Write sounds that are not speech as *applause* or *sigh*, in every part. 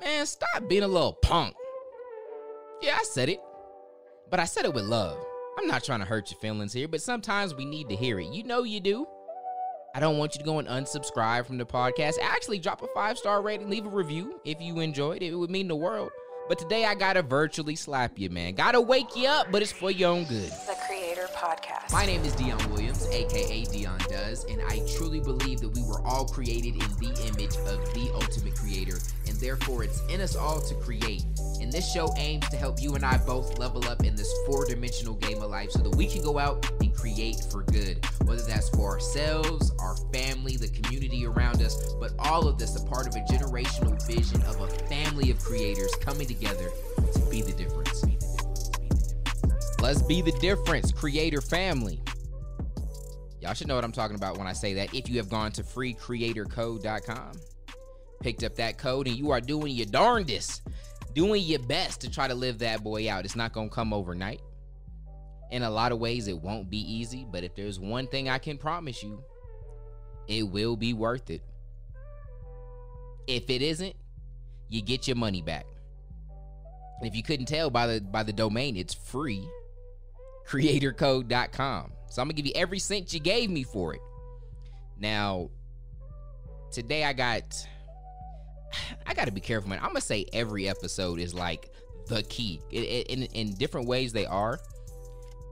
Man, stop being a little punk. Yeah, I said it. But I said it with love. I'm not trying to hurt your feelings here, but sometimes we need to hear it. You know you do. I don't want you to go and unsubscribe from the podcast. Actually, drop a five star rating, leave a review if you enjoyed it. It would mean the world. But today I gotta virtually slap you, man. Gotta wake you up, but it's for your own good. The Creator Podcast. My name is Dion Williams, aka Dion Does, and I truly believe that we were all created in the image of the ultimate creator, therefore it's in us all to create. And this show aims to help you and I both level up in this four dimensional game of life so that we can go out and create for good, whether that's for ourselves, our family, the community around us, but all of this a part of a generational vision of a family of creators coming together to be the difference. Let's be the difference, creator family. Y'all should know what I'm talking about when I say that. If you have gone to freecreatorcode.com, picked up that code, and you are doing your darndest, doing your best to try to live that boy out. It's not going to come overnight. In a lot of ways, it won't be easy, but if there's one thing I can promise you, it will be worth it. If it isn't, you get your money back. If you couldn't tell by the by the domain, it's free creatorcode.com. So I'm gonna give you every cent you gave me for it. Now, today I got I gotta be careful, man. I'm gonna say every episode is like the key. In, in, in different ways they are.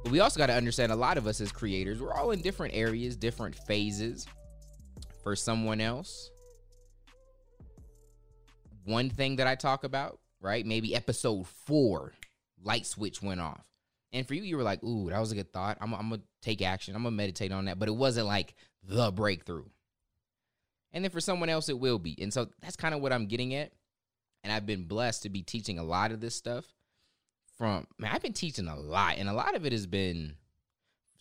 But we also gotta understand a lot of us as creators, we're all in different areas, different phases. For someone else, one thing that I talk about, right? Maybe episode four, light switch went off. And for you, you were like, ooh, that was a good thought. I'm, I'm going to take action. I'm going to meditate on that. But it wasn't like the breakthrough. And then for someone else, it will be. And so that's kind of what I'm getting at. And I've been blessed to be teaching a lot of this stuff from, man, I've been teaching a lot. And a lot of it has been,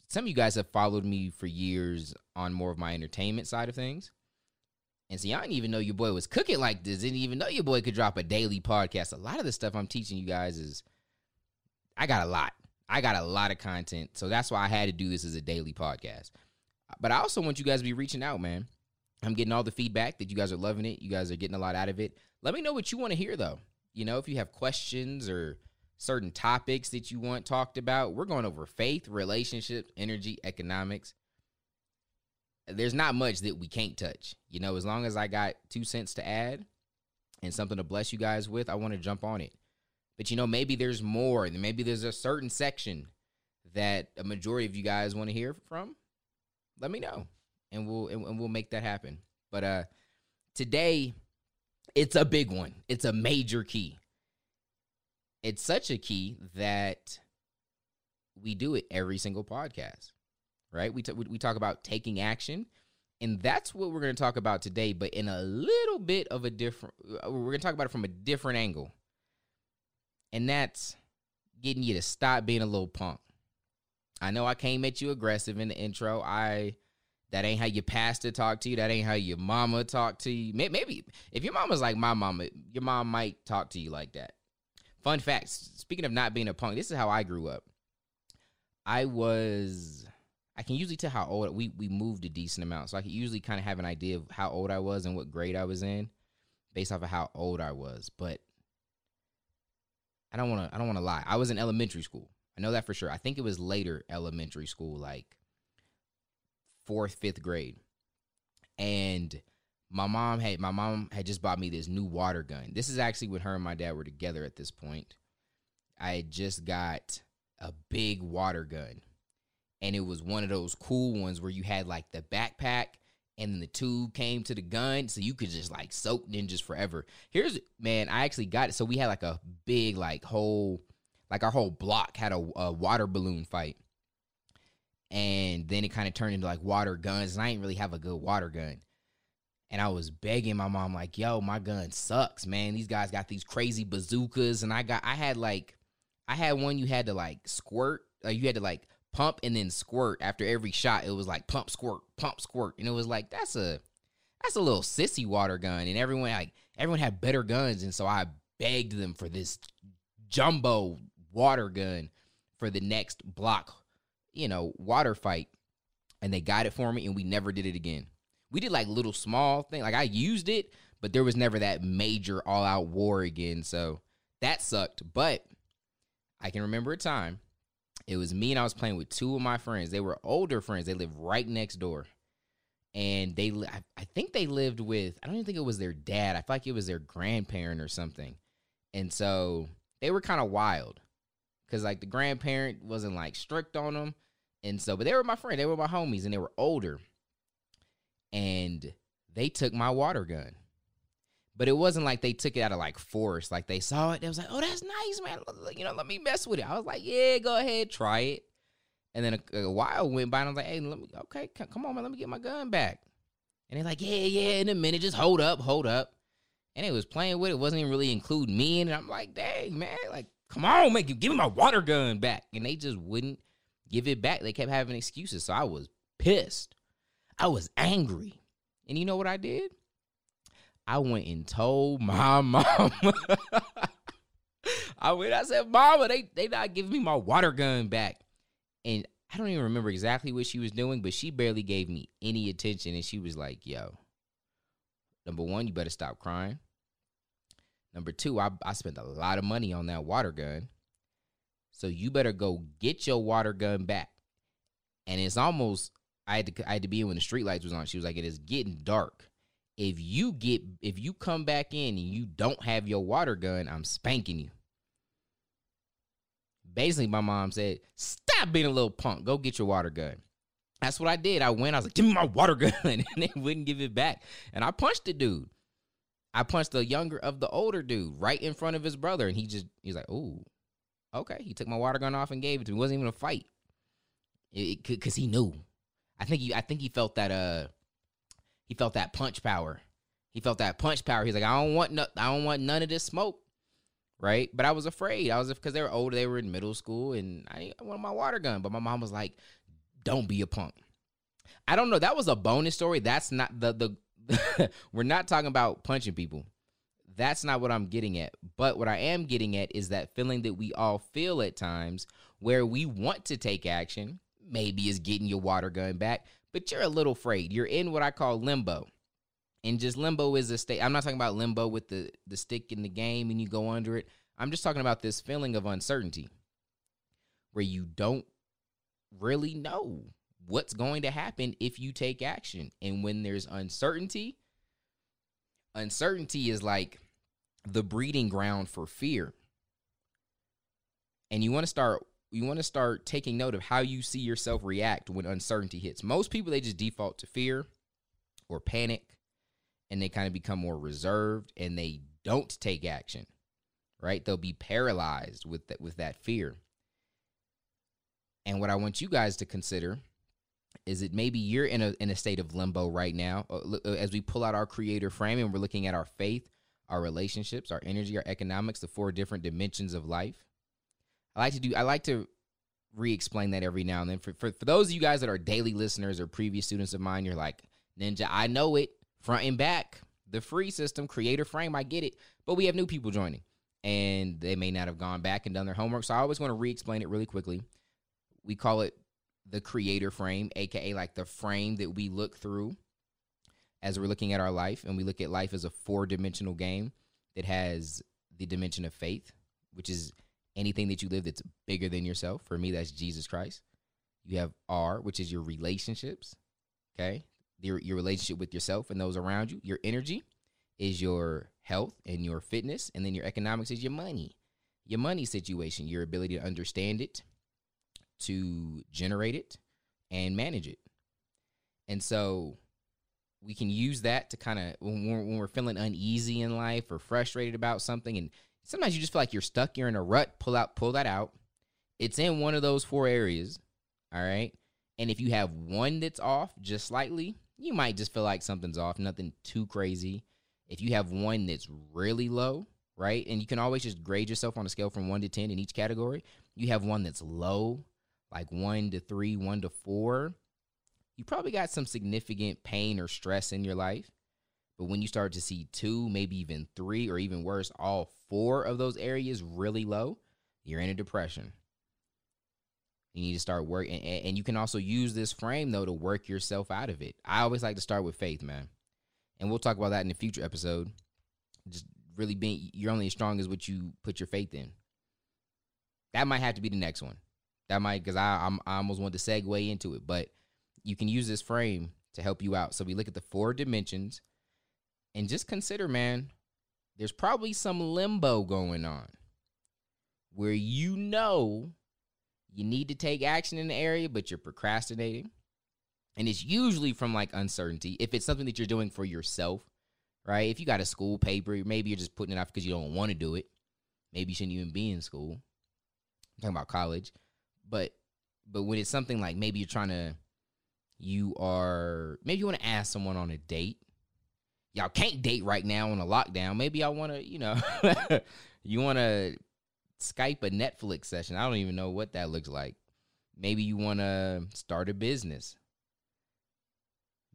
some of you guys have followed me for years on more of my entertainment side of things. And so y'all didn't even know your boy was cooking like this. Didn't even know your boy could drop a daily podcast. A lot of the stuff I'm teaching you guys is, I got a lot. I got a lot of content. So that's why I had to do this as a daily podcast. But I also want you guys to be reaching out, man. I'm getting all the feedback that you guys are loving it. You guys are getting a lot out of it. Let me know what you want to hear, though. You know, if you have questions or certain topics that you want talked about, we're going over faith, relationships, energy, economics. There's not much that we can't touch. You know, as long as I got two cents to add and something to bless you guys with, I want to jump on it. But you know, maybe there's more, maybe there's a certain section that a majority of you guys want to hear from. Let me know, and we'll and we'll make that happen. But uh, today, it's a big one. It's a major key. It's such a key that we do it every single podcast, right? We t- we talk about taking action, and that's what we're going to talk about today, but in a little bit of a different. We're going to talk about it from a different angle and that's getting you to stop being a little punk. I know I came at you aggressive in the intro. I that ain't how your pastor talk to you. That ain't how your mama talk to you. Maybe if your mama's like my mama, your mom might talk to you like that. Fun fact: Speaking of not being a punk, this is how I grew up. I was. I can usually tell how old we we moved a decent amount, so I can usually kind of have an idea of how old I was and what grade I was in, based off of how old I was. But I don't want to. I don't want to lie. I was in elementary school. I know that for sure. I think it was later elementary school, like fourth, fifth grade, and my mom had my mom had just bought me this new water gun. This is actually when her and my dad were together at this point. I just got a big water gun, and it was one of those cool ones where you had like the backpack and then the tube came to the gun so you could just like soak ninjas forever. Here's man i actually got it. So we had like a big like whole like our whole block had a, a water balloon fight and then it kind of turned into like water guns and i didn't really have a good water gun. And i was begging my mom like yo my gun sucks man. These guys got these crazy bazookas. And i got i had like i had one you had to like squirt uh, you had to like pump and then squirt. After every shot. It was like pump, squirt, pump, squirt, and it was like that's a that's a little sissy water gun. And everyone like everyone had better guns, and so I begged them for this jumbo water gun for the next block, you know, water fight, and they got it for me, and we never did it again. We did like little small thing, like I used it, but there was never that major all out war again. So that sucked. But I can remember a time. It was me and I was playing with two of my friends. They were older friends. They lived right next door. And they, I think they lived with, I don't even think it was their dad. I feel like it was their grandparent or something. And so they were kind of wild because like the grandparent wasn't like strict on them. And so, but they were my friend. They were my homies and they were older. And they took my water gun. But it wasn't like they took it out of like force. Like they saw it, they was like, "Oh, that's nice, man. You know, let me mess with it." I was like, "Yeah, go ahead, try it." And then a, a while went by, and I was like, "Hey, let me, okay, come on, man, let me get my gun back." And they're like, "Yeah, yeah." In a minute, just hold up, hold up. And it was playing with it, wasn't even really including me in. I'm like, "Dang, man, like, come on, man, give me my water gun back." And they just wouldn't give it back. They kept having excuses, so I was pissed. I was angry, and you know what I did? I went and told *laughs* my mom. I went, I said, Mama, they they not giving me my water gun back. And I don't even remember exactly what she was doing, but she barely gave me any attention. And she was like, yo, number one, you better stop crying. Number two, I, I spent a lot of money on that water gun. So you better go get your water gun back. And it's almost I had to I had to be in when the street lights was on. She was like, it is getting dark if you get if you come back in and you don't have your water gun, I'm spanking you. Basically, my mom said, "Stop being a little punk. Go get your water gun." That's what I did. I went. I was like, "Give me my water *laughs* gun," and they wouldn't give it back. And I punched the dude. I punched the younger of the older dude right in front of his brother, and he just he's like, "Ooh, okay." He took my water gun off and gave it to me. It wasn't even a fight. Because he knew. I think he I think he felt that uh he felt that punch power. He felt that punch power. He's like, I don't want no, I don't want none of this smoke, right? But I was afraid. I was because they were older. They were in middle school, and I, I wanted my water gun. But my mom was like, "Don't be a punk." I don't know. That was a bonus story. That's not the the. *laughs* we're not talking about punching people. That's not what I'm getting at. But what I am getting at is that feeling that we all feel at times where we want to take action. Maybe is getting your water gun back, but you're a little afraid. You're in what I call limbo. And just limbo is a state. I'm not talking about limbo with the the stick in the game and you go under it. I'm just talking about this feeling of uncertainty where you don't really know what's going to happen if you take action. And when there's uncertainty, uncertainty is like the breeding ground for fear. And you want to start you want to start taking note of how you see yourself react when uncertainty hits. Most people they just default to fear or panic and they kind of become more reserved and they don't take action. Right? They'll be paralyzed with that with that fear. And what I want you guys to consider is that maybe you're in a in a state of limbo right now uh, uh, as we pull out our creator frame and we're looking at our faith, our relationships, our energy, our economics, the four different dimensions of life I like to do I like to re-explain that every now and then. For, for for those of you guys that are daily listeners or previous students of mine, you're like, Ninja, I know it front and back. The free system, creator frame, I get it. But we have new people joining. And they may not have gone back and done their homework. So I always want to re-explain it really quickly. We call it the creator frame, aka like the frame that we look through as we're looking at our life. And we look at life as a four-dimensional game that has the dimension of faith, which is anything that you live that's bigger than yourself. For me, that's Jesus Christ. You have R, which is your relationships. Okay. Your, your relationship with yourself and those around you. Your energy is your health and your fitness. And then your economics is your money. Your money situation, your ability to understand it, to generate it, and manage it. And so we can use that to kind of when we're, when we're feeling uneasy in life or frustrated about something and sometimes you just feel like you're stuck, you're in a rut, pull out, pull that out. It's in one of those four areas. All right. And if you have one that's off just slightly, you might just feel like something's off, nothing too crazy. If you have one that's really low, right? And you can always just grade yourself on a scale from one to 10 in each category. You have one that's low, like one to three, one to four. You probably got some significant pain or stress in your life. But when you start to see two, maybe even three, or even worse, all four of those areas really low, you're in a depression. You need to start working, and, you can also use this frame though to work yourself out of it. I always like to start with faith, man. and we'll talk about that in a future episode. Just really being you're only as strong as what you put your faith in. That might have to be the next one. That might because I I'm, I almost want to segue into it, but you can use this frame to help you out. So we look at the four dimensions, and just consider, man, there's probably some limbo going on where you know you need to take action in the area, but you're procrastinating. And it's usually from like uncertainty. If it's something that you're doing for yourself, right? If you got a school paper, maybe you're just putting it off because you don't want to do it. Maybe you shouldn't even be in school. I'm talking about college. But but when it's something like maybe you're trying to you are maybe you want to ask someone on a date. Y'all can't date right now on a lockdown. Maybe y'all want to, you know, *laughs* you want to Skype a Netflix session. I don't even know what that looks like. Maybe you want to start a business.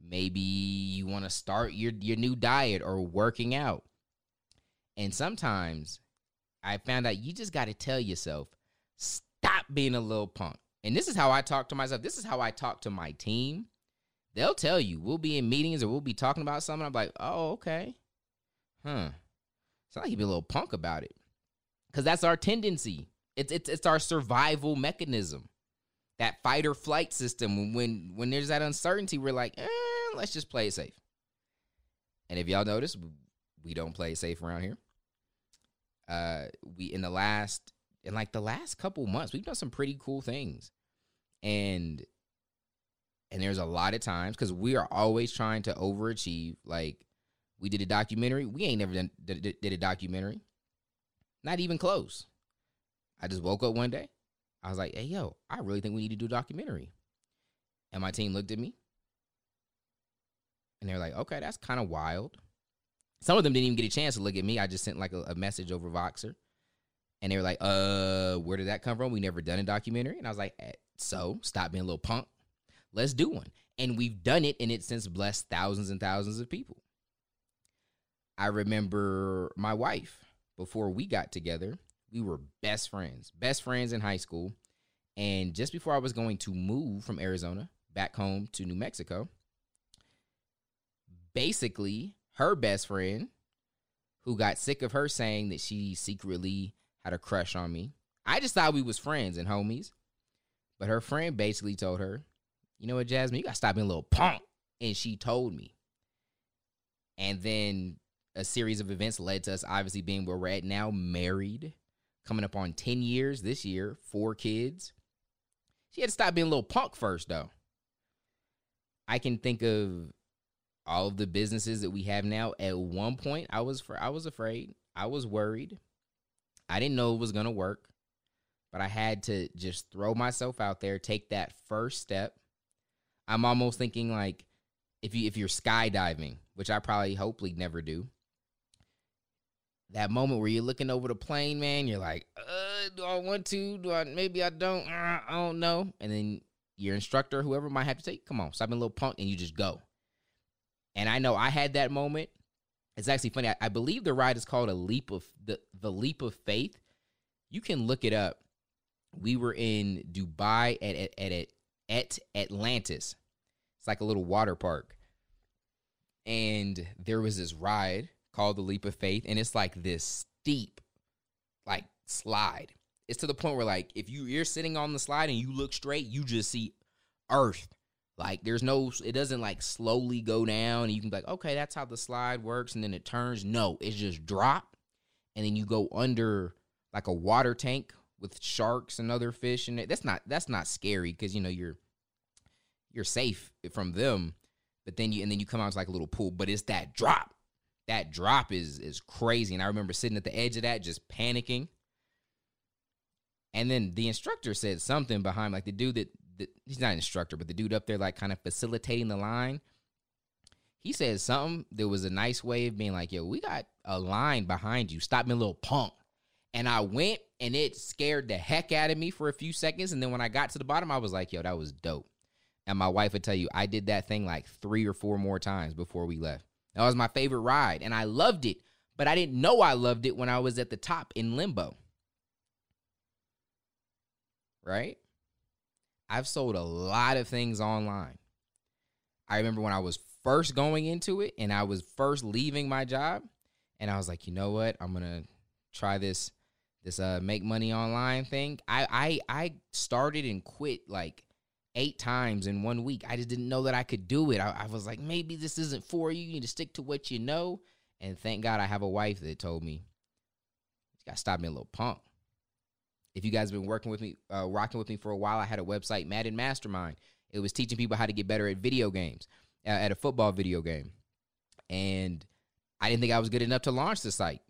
Maybe you want to start your your new diet or working out. And sometimes I found out you just got to tell yourself, stop being a little punk. And this is how I talk to myself. This is how I talk to my team. They'll tell you, we'll be in meetings or we'll be talking about something. I'm like, oh, okay. Huh. Sound like you be a little punk about it. Cause that's our tendency. It's it's it's our survival mechanism. That fight or flight system. When when there's that uncertainty, we're like, eh, let's just play it safe. And if y'all notice, we don't play it safe around here. Uh we in the last in like the last couple months, we've done some pretty cool things. And and there's a lot of times because we are always trying to overachieve. Like we did a documentary. We ain't never done did, did a documentary. Not even close. I just woke up one day. I was like, hey yo, I really think we need to do a documentary. And my team looked at me. And they're like, okay, that's kind of wild. Some of them didn't even get a chance to look at me. I just sent like a, a message over Voxer. And they were like, uh, where did that come from? We never done a documentary. And I was like, eh, so stop being a little punk. Let's do one. And we've done it, and it's since blessed thousands and thousands of people. I remember my wife, before we got together, we were best friends, best friends in high school. And just before I was going to move from Arizona back home to New Mexico, basically, her best friend, who got sick of her saying that she secretly had a crush on me. I just thought we was friends and homies. But her friend basically told her, you know what, Jasmine, you gotta stop being a little punk. And she told me. And then a series of events led to us obviously being where we're at now, married, coming up on 10 years this year, four kids. She had to stop being a little punk first, though. I can think of all of the businesses that we have now. At one point, I was for I was afraid. I was worried. I didn't know it was going to work, but I had to just throw myself out there, take that first step. I'm almost thinking like if you if you're skydiving, which I probably hopefully never do. That moment where you're looking over the plane, man, you're like, uh, do I want to? Do I maybe I don't? Uh, I don't know. And then your instructor, whoever might have to take, come on, stop being a little punk, and you just go. And I know I had that moment it's actually funny. I, I, believe the ride is called a leap of the the leap of faith. You can look it up. We were in Dubai at at at, at Atlantis. It's like a little water park, and there was this ride called the leap of faith, and it's like this steep, like slide. It's to the point where like if you you're sitting on the slide and you look straight, you just see earth like there's no, it doesn't like slowly go down and you can be like, okay, that's how the slide works, and then it turns. No, it's just drop, and then you go under like a water tank with sharks and other fish, and that's not that's not scary because you know you're you're safe from them. But then you and then you come out to like a little pool, but it's that drop. That drop is is crazy, and I remember sitting at the edge of that, just panicking. And then the instructor said something behind, like the dude that the, he's not an instructor, but the dude up there like kind of facilitating the line. He said something that was a nice way of being like, "Yo, we got a line behind you. Stop me, little punk." And I went, and it scared the heck out of me for a few seconds. And then when I got to the bottom, I was like, "Yo, that was dope." And my wife would tell you, I did that thing like three or four more times before we left. That was my favorite ride, and I loved it. But I didn't know I loved it when I was at the top in limbo. Right? I've sold a lot of things online. I remember when I was first going into it and I was first leaving my job and I was like, you know what? I'm gonna try this this uh make money online thing. I I I started and quit like eight times in one week. I just didn't know that I could do it. I, I was like, maybe this isn't for you. You need to stick to what you know. And thank God I have a wife that told me, you gotta stop being a little punk. If you guys have been working with me, uh, rocking with me for a while, I had a website, Madden Mastermind. It was teaching people how to get better at video games, uh, at a football video game. And I didn't think I was good enough to launch the site.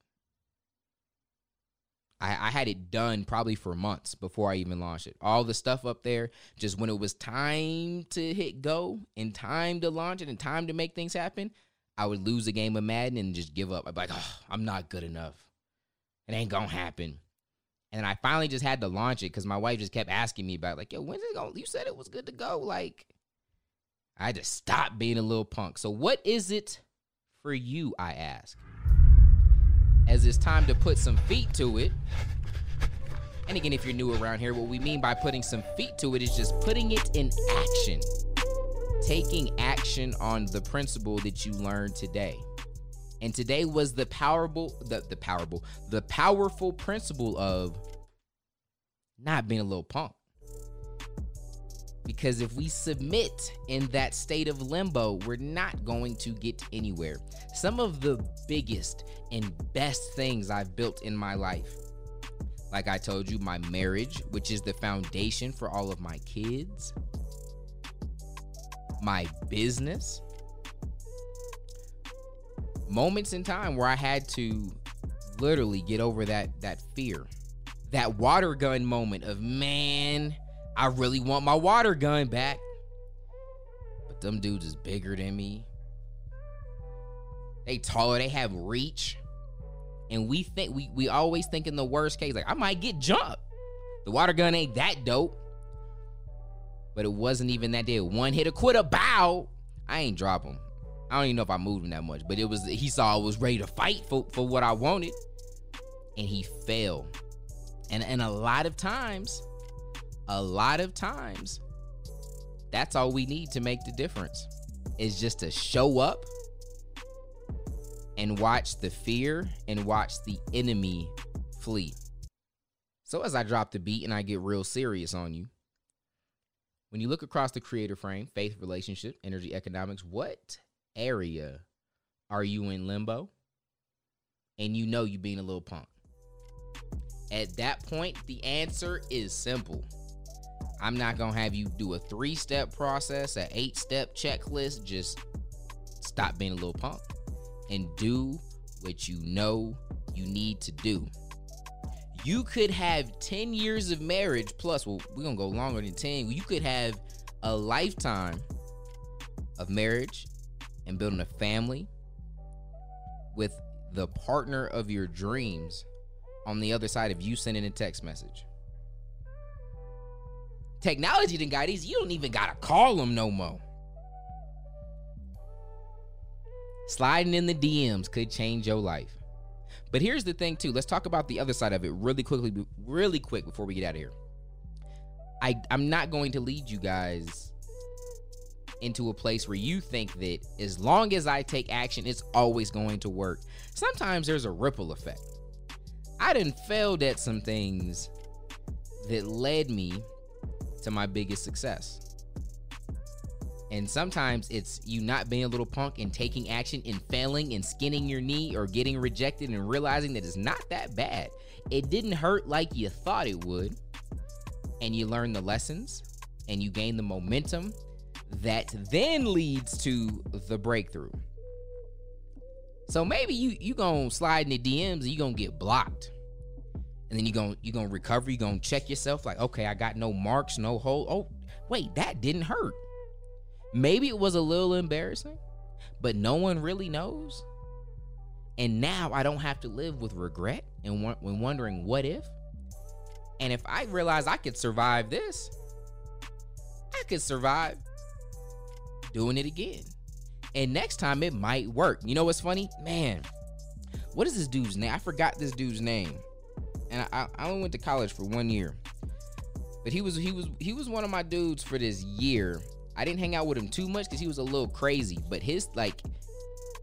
I, I had it done probably for months before I even launched it. All the stuff up there, just when it was time to hit go and time to launch it and time to make things happen, I would lose a game of Madden and just give up. I'd be like, oh, I'm not good enough. It ain't gonna happen. And I finally just had to launch it because my wife just kept asking me about, like, yo, when's it going? You said it was good to go. Like, I just stopped being a little punk. So, what is it for you? I ask. As it's time to put some feet to it. And again, if you're new around here, what we mean by putting some feet to it is just putting it in action, taking action on the principle that you learned today. And today was the powerful, the, the powerful, the powerful principle of not being a little punk. Because if we submit in that state of limbo, we're not going to get anywhere. Some of the biggest and best things I've built in my life, like I told you, my marriage, which is the foundation for all of my kids, my business, moments in time where I had to literally get over that that fear. That water gun moment of man, I really want my water gun back. But them dudes is bigger than me. They taller, they have reach. And we think we we always think in the worst case, like I might get jumped. The water gun ain't that dope. But it wasn't even that day. One hit a quit a bow. I ain't drop him. I don't even know if I moved him that much, but it was he saw I was ready to fight for, for what I wanted. And he fell. And and a lot of times, a lot of times, that's all we need to make the difference. Is just to show up and watch the fear and watch the enemy flee. So as I drop the beat and I get real serious on you, when you look across the creator frame, faith, relationship, energy, economics, what area are you in limbo and you know you being a little punk? At that point, the answer is simple. I'm not to have you do a three step process, an eight step checklist. Just stop being a little punk and do what you know you need to do. You could have 10 years of marriage plus, well, we're to go longer than 10. You could have a lifetime of marriage and building a family with the partner of your dreams on the other side of you sending a text message. Technology didn't got these. You don't even gotta call them no more. Sliding in the DMs could change your life. But here's the thing, too. Let's talk about the other side of it really quickly, really quick before we get out of here. I, I'm not going to lead you guys into a place where you think that as long as I take action, it's always going to work. Sometimes there's a ripple effect. I didn't failed at some things that led me to my biggest success. And sometimes it's you not being a little punk and taking action and failing and skinning your knee or getting rejected and realizing that it's not that bad. It didn't hurt like you thought it would. And you learn the lessons and you gain the momentum that then leads to the breakthrough. So maybe you you gonna slide in the DMs and you gonna get blocked. And then you gonna you gonna recover, you gonna check yourself like, okay, I got no marks, no hole. Oh, wait, that didn't hurt. Maybe it was a little embarrassing, but no one really knows. And now I don't have to live with regret and when wondering what if. And if I realize I could survive this, I could survive doing it again. And next time it might work. You know what's funny? Man, what is this dude's name? I forgot this dude's name. And I, I only went to college for one year. But he was he was he was one of my dudes for this year. I didn't hang out with him too much because he was a little crazy, but his like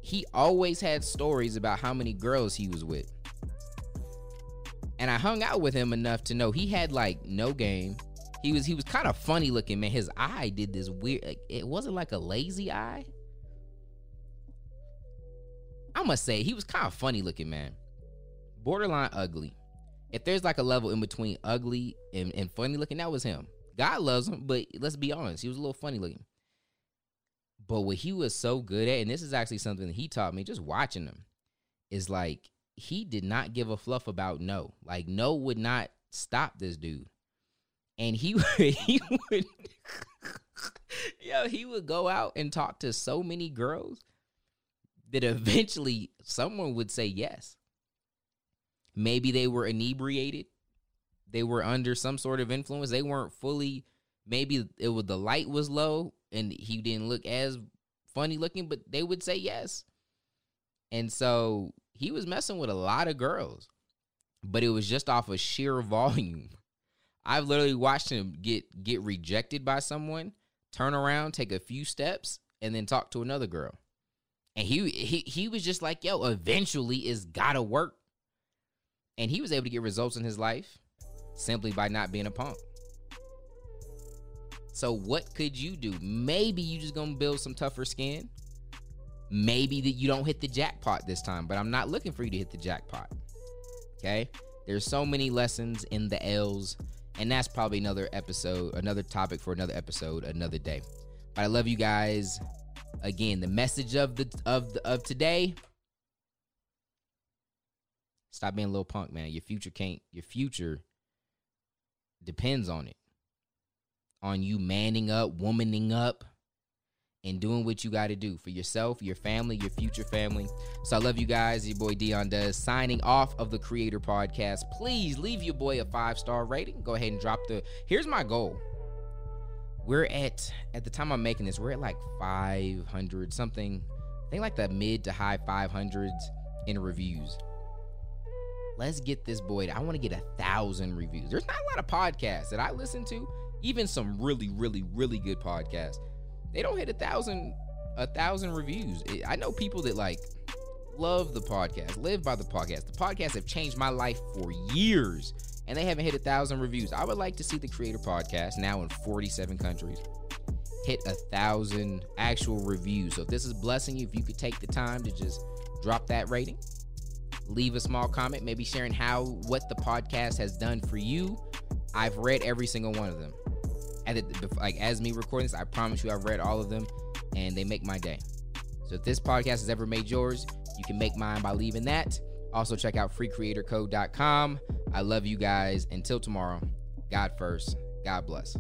he always had stories about how many girls he was with. And I hung out with him enough to know he had like no game. He was he was kind of funny looking, man. His eye did this weird like, it wasn't like a lazy eye. I must say he was kind of funny looking, man. Borderline ugly. If there's like a level in between ugly and, and funny looking, that was him. God loves him, but let's be honest, he was a little funny looking. But what he was so good at, and this is actually something that he taught me just watching him, is like he did not give a fluff about no. Like no would not stop this dude. And he *laughs* would he would yo, he would go out and talk to so many girls that eventually someone would say yes. Maybe they were inebriated. They were under some sort of influence. They weren't fully maybe it was the light was low and he didn't look as funny looking, but they would say yes. And so he was messing with a lot of girls, but it was just off of sheer *laughs* volume. I've literally watched him get get rejected by someone, turn around, take a few steps, and then talk to another girl. And he he he was just like, yo, eventually it's gotta work. And he was able to get results in his life simply by not being a punk. So what could you do? Maybe you just gonna build some tougher skin. Maybe that you don't hit the jackpot this time, but I'm not looking for you to hit the jackpot. Okay? There's so many lessons in the L's, and that's probably another episode, another topic for another episode, another day. But I love you guys. Again, the message of the of the, of today. Stop being a little punk, man. Your future can't your future depends on it. On you manning up, womaning up, and doing what you got to do for yourself, your family, your future family. So I love you guys. Your boy Dion Does signing off of the Creator Podcast. Please leave your boy a five star rating. Go ahead and drop the. Here's my goal. We're at at the time I'm making this, we're at like 500 something. I think like the mid to high 500s in reviews. Let's get this boy. I want to get a thousand reviews. There's not a lot of podcasts that I listen to, even some really, really, really good podcasts they don't hit a thousand a thousand reviews. I know people that like love the podcast, live by the podcast. The podcast have changed my life for years, and they haven't hit a thousand reviews. I would like to see the Creator Podcast now in 47 countries hit a thousand actual reviews. So if this is blessing you, if you could take the time to just drop that rating, leave a small comment, maybe sharing how what the podcast has done for you. I've read every single one of them at like as me recording this, I promise you I've read all of them and they make my day. So if this podcast has ever made yours, you can make mine by leaving that. Also check out freecreatorcode.com. I love you guys. Until tomorrow, God first. God bless.